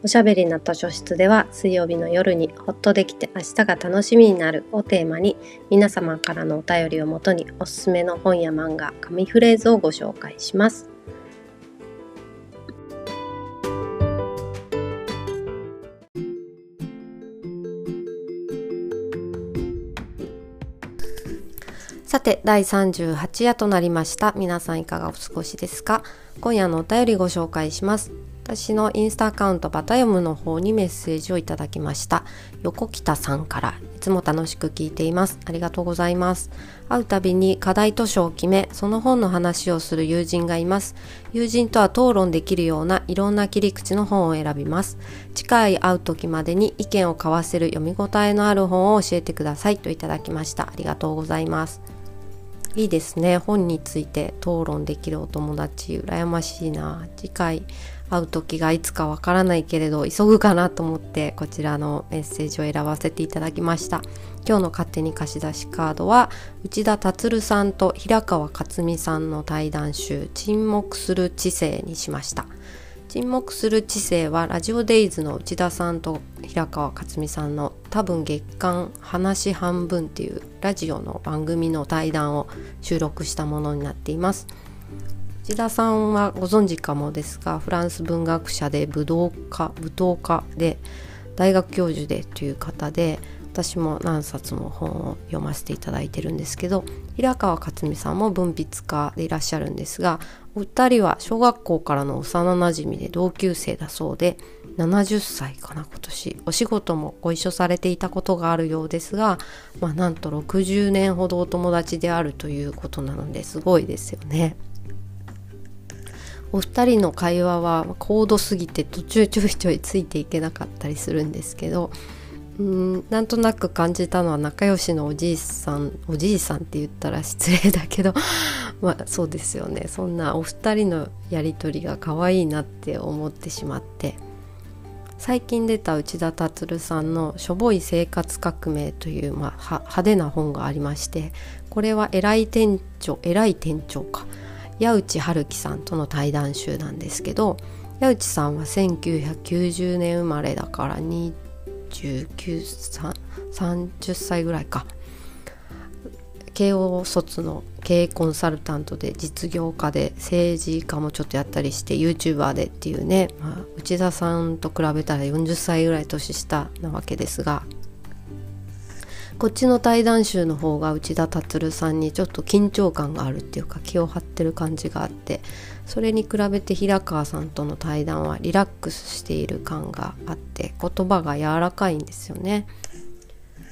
おしゃべりな図書室では水曜日の夜にほっとできて明日が楽しみになるをテーマに皆様からのお便りをもとにおすすめの本や漫画、紙フレーズをご紹介します。さて、第38夜となりました。皆さんいかがお過ごしですか？今夜のお便りご紹介します。私のインスタアカウントバタ読むの方にメッセージをいただきました。横北さんから。いつも楽しく聞いています。ありがとうございます。会うたびに課題図書を決めその本の話をする友人がいます。友人とは討論できるようないろんな切り口の本を選びます。次回会う時までに意見を交わせる読み応えのある本を教えてください。といただきました。ありがとうございます。いいですね。本について討論できるお友達。羨ましいな。次回会う時がいつかわからないけれど急ぐかなと思ってこちらのメッセージを選ばせていただきました。今日の勝手に貸し出しカードは内田達さんと平川克美さんの対談集沈黙する知性にしました。沈黙する知性はラジオデイズの内田さんと平川克美さんの多分月間話半分っていうラジオの番組の対談を収録したものになっています。内田さんはご存知かもですがフランス文学者で武道家舞踏家で大学教授でという方で私も何冊も本を読ませていただいてるんですけど平川克美さんも文筆家でいらっしゃるんですがお二人は小学校からの幼なじみで同級生だそうで70歳かな今年お仕事もご一緒されていたことがあるようですが、まあ、なんと60年ほどお友達であるということなのですごいですよね。お二人の会話は高度すぎて途中ちょいちょいついていけなかったりするんですけどうんなんとなく感じたのは仲良しのおじいさんおじいさんって言ったら失礼だけど まあそうですよね。そんなお二人のやり取りが可愛いなって思ってしまって。最近出た内田達さんの「しょぼい生活革命」という、まあ、派手な本がありましてこれは偉い店長偉い店長か。矢内春樹さんとの対談集なんですけど矢内さんは1990年生まれだから2930歳ぐらいか慶応卒の経営コンサルタントで実業家で政治家もちょっとやったりして YouTuber でっていうね、まあ、内田さんと比べたら40歳ぐらい年下なわけですがこっちの対談集の方が内田達さんにちょっと緊張感があるっていうか気を張ってる感じがあってそれに比べて平川さんとの対談はリラックスしている感があって言葉が柔らかいんですよね。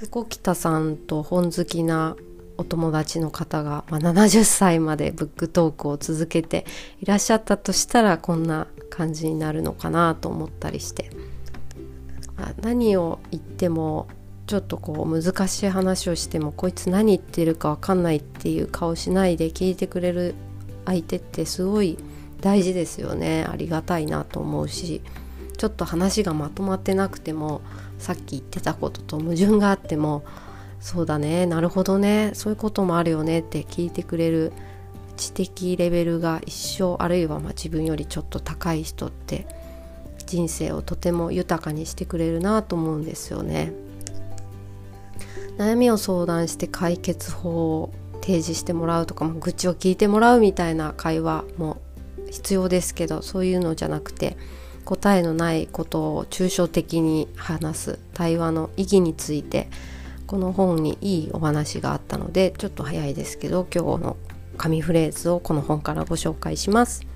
横北さんと本好きなお友達の方が、まあ、70歳までブックトークを続けていらっしゃったとしたらこんな感じになるのかなと思ったりして、まあ、何を言ってもちょっとこう難しい話をしてもこいつ何言ってるか分かんないっていう顔しないで聞いてくれる相手ってすごい大事ですよねありがたいなと思うしちょっと話がまとまってなくてもさっき言ってたことと矛盾があってもそうだねなるほどねそういうこともあるよねって聞いてくれる知的レベルが一生あるいはま自分よりちょっと高い人って人生をとても豊かにしてくれるなと思うんですよね。悩みを相談して解決法を提示してもらうとか、まあ、愚痴を聞いてもらうみたいな会話も必要ですけどそういうのじゃなくて答えのないことを抽象的に話す対話の意義についてこの本にいいお話があったのでちょっと早いですけど今日の紙フレーズをこの本からご紹介します。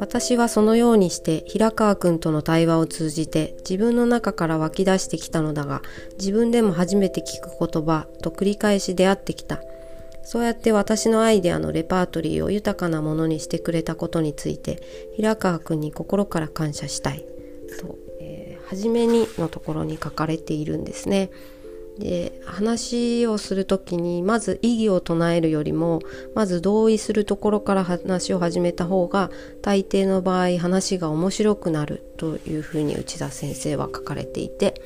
私はそのようにして平川くんとの対話を通じて自分の中から湧き出してきたのだが自分でも初めて聞く言葉と繰り返し出会ってきたそうやって私のアイデアのレパートリーを豊かなものにしてくれたことについて平川君に心から感謝したいと、えー、初めにのところに書かれているんですね。で話をする時にまず異議を唱えるよりもまず同意するところから話を始めた方が大抵の場合話が面白くなるというふうに内田先生は書かれていて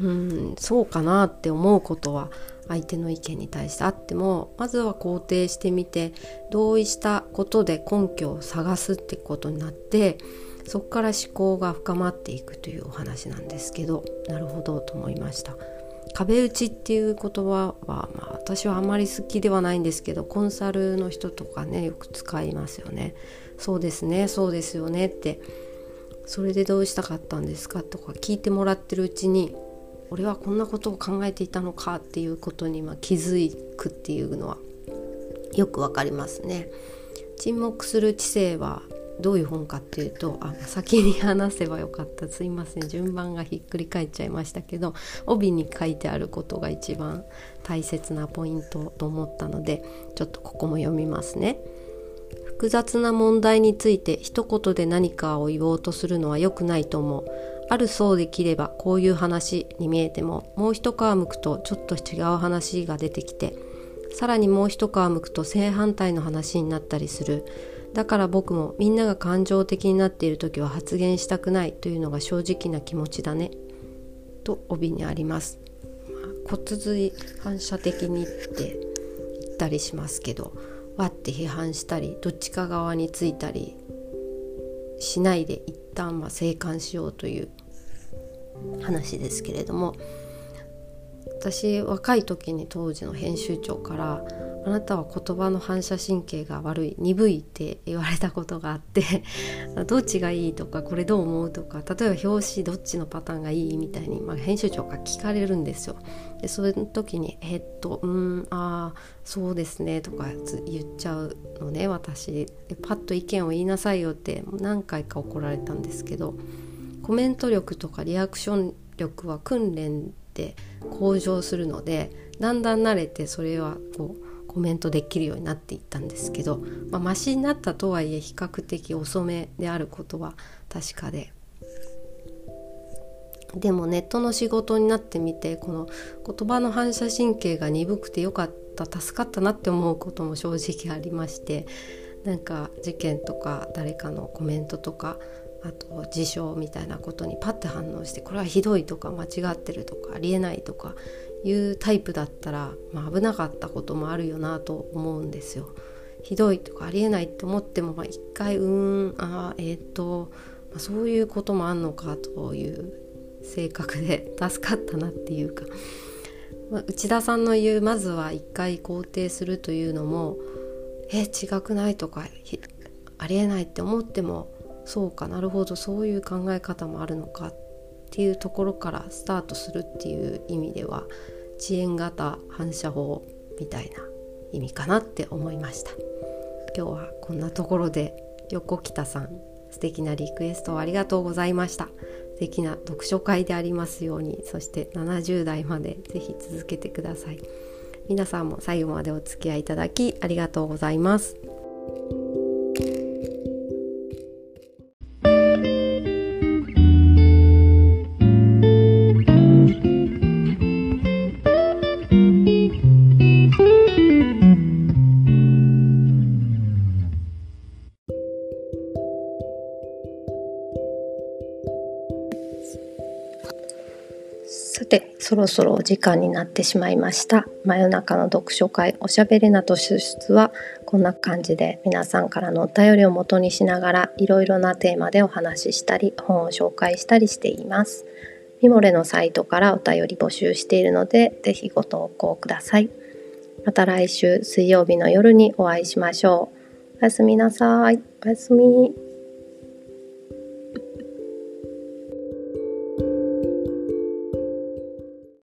うんそうかなって思うことは相手の意見に対してあってもまずは肯定してみて同意したことで根拠を探すってことになってそこから思考が深まっていくというお話なんですけどなるほどと思いました。壁打ちっていう言葉は、まあ、私はあまり好きではないんですけどコンサルの人とかねよく使いますよね。そうですねそうですよねってそれでどうしたかったんですかとか聞いてもらってるうちに俺はこんなことを考えていたのかっていうことにま気づくっていうのはよくわかりますね。沈黙する知性はどういう本かっていうとあ先に話せばよかったすいません順番がひっくり返っちゃいましたけど帯に書いてあることが一番大切なポイントと思ったのでちょっとここも読みますね。複雑な問題について一言で何かを言おうとするのは良くないと思う。あるそうできればこういう話に見えてももう一皮むくとちょっと違う話が出てきてさらにもう一皮むくと正反対の話になったりする。だから僕もみんなが感情的になっている時は発言したくないというのが正直な気持ちだね。と帯にあります、まあ、骨髄反射的にって言ったりしますけどわって批判したりどっちか側についたりしないで一旦は静観しようという話ですけれども私若い時に当時の編集長からあなたは言葉の反射神経が悪い鈍いって言われたことがあって どっちがいいとかこれどう思うとか例えば表紙どっちのパターンがいいみたいに、まあ、編集長が聞かれるんですよ。でその時に「えっとうんああそうですね」とか言っちゃうのね私パッと意見を言いなさいよって何回か怒られたんですけどコメント力とかリアクション力は訓練で向上するのでだんだん慣れてそれはこうコメントできるようになっていったんですけど、まあ、マシになったとはいえ比較的遅めであることは確かで。でもネットの仕事になってみてこの言葉の反射神経が鈍くてよかった助かったなって思うことも正直ありましてなんか事件とか誰かのコメントとかあと事象みたいなことにパッて反応してこれはひどいとか間違ってるとかありえないとかいうタイプだったら、まあ、危なかったこともあるよなと思うんですよ。ひどいとかありえないって思っても、まあ、一回うーんあえっ、ー、と、まあ、そういうこともあんのかという性格で 助かったなっていうか、まあ、内田さんの言うまずは一回肯定するというのもえ違くないとかありえないって思ってもそうかなるほどそういう考え方もあるのかっていうところからスタートするっていう意味では遅延型反射法みたいな意味かなって思いました。今日はこんなところで横北さん素敵なリクエストをありがとうございました。素敵な読書会でありますようにそして70代までぜひ続けてください。皆さんも最後までお付き合いいただきありがとうございます。さてそろそろお時間になってしまいました。真夜中の読書会おしゃべりなと出出はこんな感じで皆さんからのお便りを元にしながらいろいろなテーマでお話ししたり本を紹介したりしています。ミモレのサイトからお便り募集しているのでぜひご投稿ください。また来週水曜日の夜にお会いしましょう。おやすみなさい。おやすみ。